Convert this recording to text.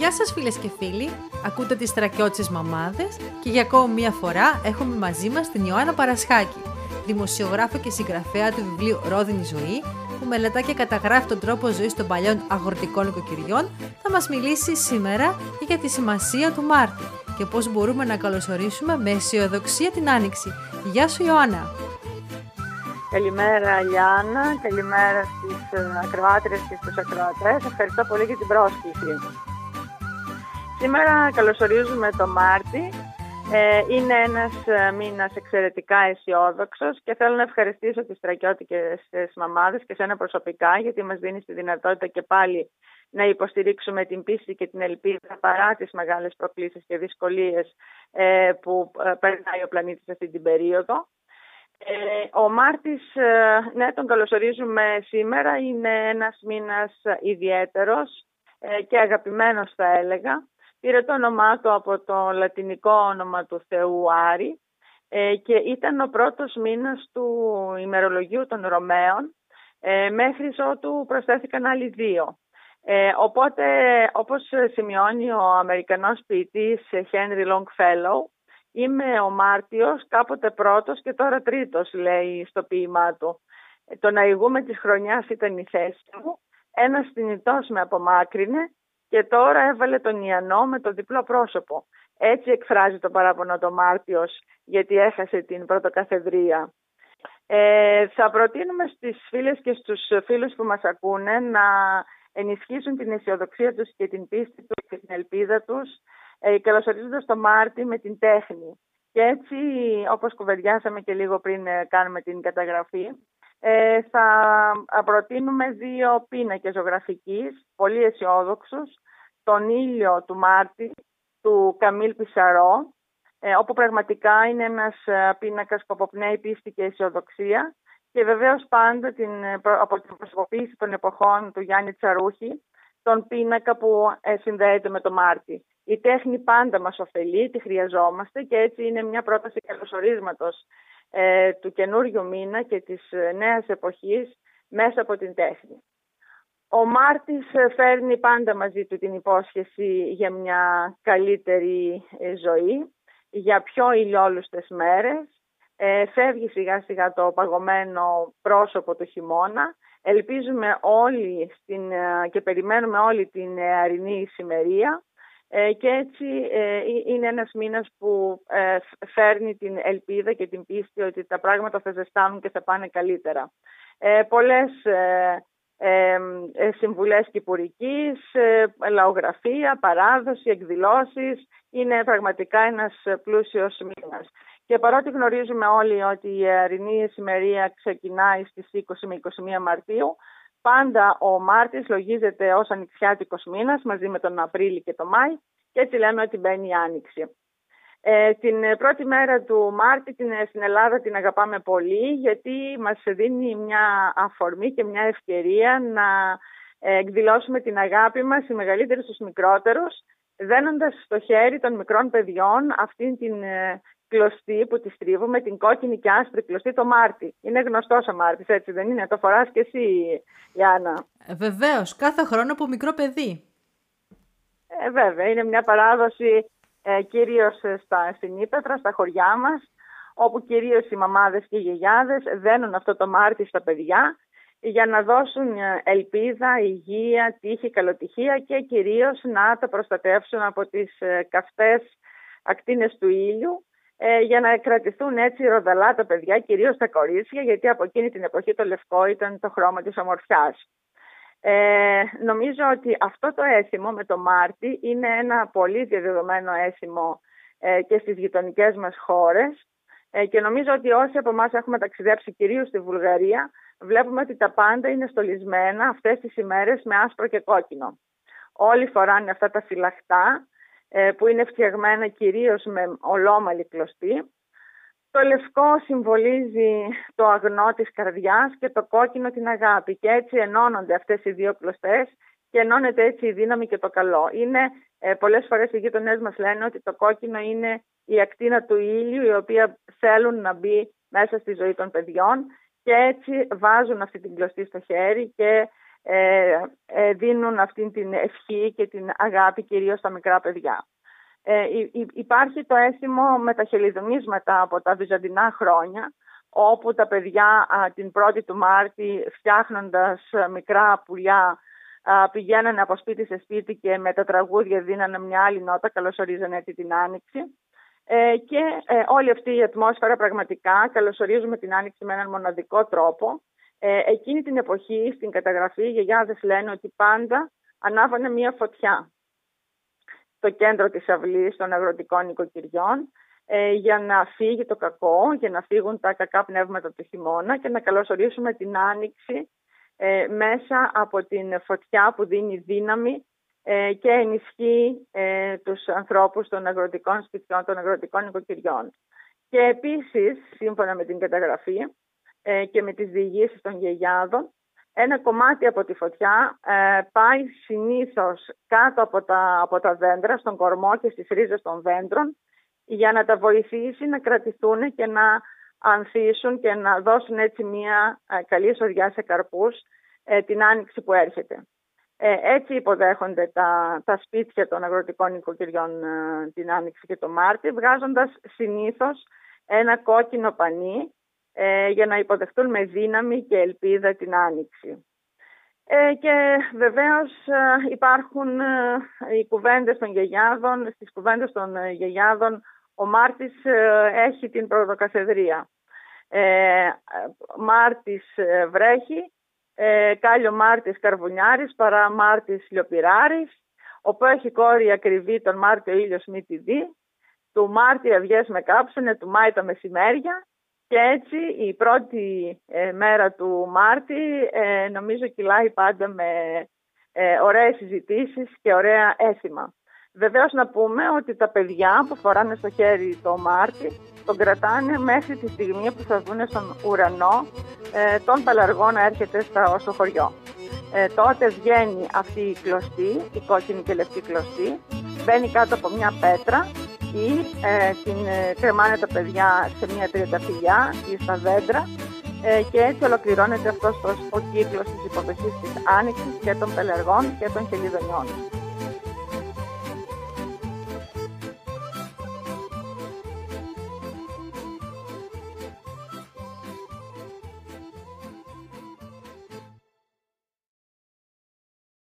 Γεια σας φίλες και φίλοι, ακούτε τις τρακιώτσες μαμάδες και για ακόμη μία φορά έχουμε μαζί μας την Ιωάννα Παρασχάκη, δημοσιογράφο και συγγραφέα του βιβλίου «Ρόδινη ζωή», που μελετά και καταγράφει τον τρόπο ζωής των παλιών αγροτικών οικοκυριών, θα μας μιλήσει σήμερα για τη σημασία του Μάρτη και πώς μπορούμε να καλωσορίσουμε με αισιοδοξία την Άνοιξη. Γεια σου Ιωάννα! Καλημέρα Λιάννα, καλημέρα στις ε, ακροάτρες και στους ακροατές. Ευχαριστώ πολύ για την πρόσκληση. Σήμερα καλωσορίζουμε το Μάρτι. Ε, είναι ένας ε, μήνας εξαιρετικά αισιόδοξος και θέλω να ευχαριστήσω τις στρακιώτικες μαμάδες και σένα προσωπικά γιατί μας δίνεις τη δυνατότητα και πάλι να υποστηρίξουμε την πίστη και την ελπίδα παρά τις μεγάλες προκλήσεις και δυσκολίες που περνάει ο πλανήτης αυτή την περίοδο. ο Μάρτης, ναι, τον καλωσορίζουμε σήμερα, είναι ένας μήνας ιδιαίτερος και αγαπημένος θα έλεγα. Πήρε το όνομά του από το λατινικό όνομα του Θεού Άρη ε, και ήταν ο πρώτος μήνας του ημερολογίου των Ρωμαίων ε, μέχρι ότου προσθέθηκαν άλλοι δύο. Ε, οπότε, όπως σημειώνει ο Αμερικανός ποιητής Henry Longfellow, είμαι ο Μάρτιος, κάποτε πρώτος και τώρα τρίτος, λέει στο ποίημά του. Το να ηγούμε της χρονιάς ήταν η θέση μου. Ένας θνητός με απομάκρυνε και τώρα έβαλε τον Ιαννό με το διπλό πρόσωπο. Έτσι εκφράζει το παράπονο το Μάρτιος γιατί έχασε την πρωτοκαθεδρία. Ε, θα προτείνουμε στις φίλες και στους φίλους που μας ακούνε να ενισχύσουν την αισιοδοξία τους και την πίστη τους και την ελπίδα τους ε, καλωσορίζοντας το Μάρτι με την τέχνη. Και έτσι, όπως κουβεντιάσαμε και λίγο πριν ε, κάνουμε την καταγραφή, ε, θα προτείνουμε δύο πίνακες ζωγραφικής, πολύ αισιόδοξους, τον ήλιο του Μάρτη, του Καμίλ Πισαρό, ε, όπου πραγματικά είναι ένας ε, πίνακας που αποπνέει πίστη και αισιοδοξία και βεβαίως πάντα την, ε, από την προσωποποίηση των εποχών του Γιάννη Τσαρούχη, τον πίνακα που συνδέεται με το Μάρτι. Η τέχνη πάντα μας ωφελεί, τη χρειαζόμαστε και έτσι είναι μια πρόταση καλωσορίσματος ε, του καινούριου μήνα και της ε, νέας εποχής μέσα από την τέχνη. Ο Μάρτης ε, φέρνει πάντα μαζί του την υπόσχεση για μια καλύτερη ζωή, για πιο ηλιόλουστες μέρες. φεύγει σιγά σιγά το παγωμένο πρόσωπο του χειμώνα. Ελπίζουμε όλοι στην, και περιμένουμε όλη την αρινή ησημερία ε, και έτσι ε, είναι ένας μήνας που ε, φέρνει την ελπίδα και την πίστη ότι τα πράγματα θα ζεστάνουν και θα πάνε καλύτερα. Πολλές συμβουλές κυπουρικής, λαογραφία, παράδοση, εκδηλώσεις. Είναι πραγματικά ένας πλούσιος μήνας. Και παρότι γνωρίζουμε όλοι ότι η αρινή σημερία ξεκινάει στις 20 με 21 Μαρτίου, Πάντα ο Μάρτης λογίζεται ως ανοιξιάτικος μήνας μαζί με τον Απρίλη και τον Μάη και έτσι λέμε ότι μπαίνει η Άνοιξη. Ε, την πρώτη μέρα του Μάρτη την, στην Ελλάδα την αγαπάμε πολύ γιατί μας δίνει μια αφορμή και μια ευκαιρία να ε, εκδηλώσουμε την αγάπη μας οι μεγαλύτεροι στους μικρότερους δένοντας στο χέρι των μικρών παιδιών αυτήν την ε, κλωστή που τη στρίβουμε, την κόκκινη και άσπρη κλωστή το Μάρτι. Είναι γνωστός ο Μάρτι, έτσι δεν είναι; Το φοράς και εσύ, Γιάννα. Ε, Βεβαίως, κάθε χρόνο από μικρό παιδί. Ε, βέβαια, είναι μια παράδοση ε, κυρίως στην Ήπετρα, στα χωριά μας, όπου κυρίως οι μαμάδες και οι γιαγιάδες δένουν αυτό το Μάρτι στα παιδιά για να δώσουν ε, ελπίδα, υγεία, τύχη, καλοτυχία και κυρίως να τα προστατεύσουν από τις καυτές ακτίνες του ήλιου ε, για να κρατηθούν έτσι ροδαλά τα παιδιά, κυρίως τα κορίτσια, γιατί από εκείνη την εποχή το λευκό ήταν το χρώμα της ομορφιάς. Ε, νομίζω ότι αυτό το έθιμο με το Μάρτι είναι ένα πολύ διαδεδομένο έθιμο ε, και στις γειτονικές μας χώρες ε, και νομίζω ότι όσοι από εμάς έχουμε ταξιδέψει κυρίως στη Βουλγαρία βλέπουμε ότι τα πάντα είναι στολισμένα αυτές τις ημέρες με άσπρο και κόκκινο. Όλοι φοράνε αυτά τα φυλαχτά ε, που είναι φτιαγμένα κυρίως με ολόμαλη κλωστή. Το λευκό συμβολίζει το αγνό της καρδιάς και το κόκκινο την αγάπη και έτσι ενώνονται αυτές οι δύο κλωστές και ενώνεται έτσι η δύναμη και το καλό. Είναι, ε, πολλές φορές οι γείτονές μας λένε ότι το κόκκινο είναι η ακτίνα του ήλιου η οποία θέλουν να μπει μέσα στη ζωή των παιδιών και έτσι βάζουν αυτή την κλωστή στο χέρι και ε, ε, δίνουν αυτή την ευχή και την αγάπη κυρίως στα μικρά παιδιά. Ε, υπάρχει το αίσθημα με τα χελιδονίσματα από τα βυζαντινά χρόνια όπου τα παιδιά την 1η του Μάρτη φτιάχνοντας μικρά πουλιά πηγαίνανε από σπίτι σε σπίτι και με τα τραγούδια δίνανε μια άλλη νότα, καλωσορίζανε έτσι την Άνοιξη. Ε, και ε, όλη αυτή η ατμόσφαιρα πραγματικά καλωσορίζουμε την Άνοιξη με έναν μοναδικό τρόπο. Ε, εκείνη την εποχή στην καταγραφή οι γιαγιάδες λένε ότι πάντα ανάβανε μια φωτιά στο κέντρο της αυλής των αγροτικών οικοκυριών ε, για να φύγει το κακό, για να φύγουν τα κακά πνεύματα του χειμώνα και να καλωσορίσουμε την άνοιξη ε, μέσα από την φωτιά που δίνει δύναμη ε, και ενισχύει ε, τους ανθρώπους των αγροτικών σπιτιών, των αγροτικών οικοκυριών. Και επίσης, σύμφωνα με την καταγραφή ε, και με τις διηγήσεις των γεγιάδων, ένα κομμάτι από τη φωτιά ε, πάει συνήθως κάτω από τα, από τα δέντρα, στον κορμό και στις ρίζες των δέντρων, για να τα βοηθήσει να κρατηθούν και να ανθίσουν και να δώσουν έτσι μια ε, καλή σοδιά σε καρπούς ε, την άνοιξη που έρχεται. Ε, έτσι υποδέχονται τα, τα σπίτια των αγροτικών οικοκυριών την άνοιξη και το Μάρτι, βγάζοντας συνήθως ένα κόκκινο πανί για να υποδεχτούν με δύναμη και ελπίδα την άνοιξη. και βεβαίως υπάρχουν οι κουβέντες των γεγιάδων, στις κουβέντες των γεγιάδων ο Μάρτης έχει την πρωτοκαθεδρία. Ε, Μάρτης ε, βρέχει, ε, κάλιο Μάρτης καρβουνιάρης, παρά Μάρτης λιοπυράρης, όπου έχει κόρη ακριβή τον Μάρτιο ήλιος μη τη δει, του Μάρτια αυγές με κάψουνε, του Μάη τα μεσημέρια και έτσι η πρώτη ε, μέρα του Μάρτη ε, νομίζω κυλάει πάντα με ε, ωραίες συζητήσεις και ωραία έθιμα. Βεβαίως να πούμε ότι τα παιδιά που φοράνε στο χέρι το Μάρτι τον κρατάνε μέχρι τη στιγμή που θα δουν στον ουρανό ε, τον πελαργό να έρχεται στο χωριό. Ε, τότε βγαίνει αυτή η κλωστή, η κόκκινη και λευκή κλωστή, μπαίνει κάτω από μια πέτρα ή ε, την ε, κρεμάνε τα παιδιά σε μια τριανταφυλιά ή στα δέντρα ε, και έτσι ολοκληρώνεται αυτός ο κύκλος της υποδοχής της άνοιξης και των πελαργών και των χελιδονιών.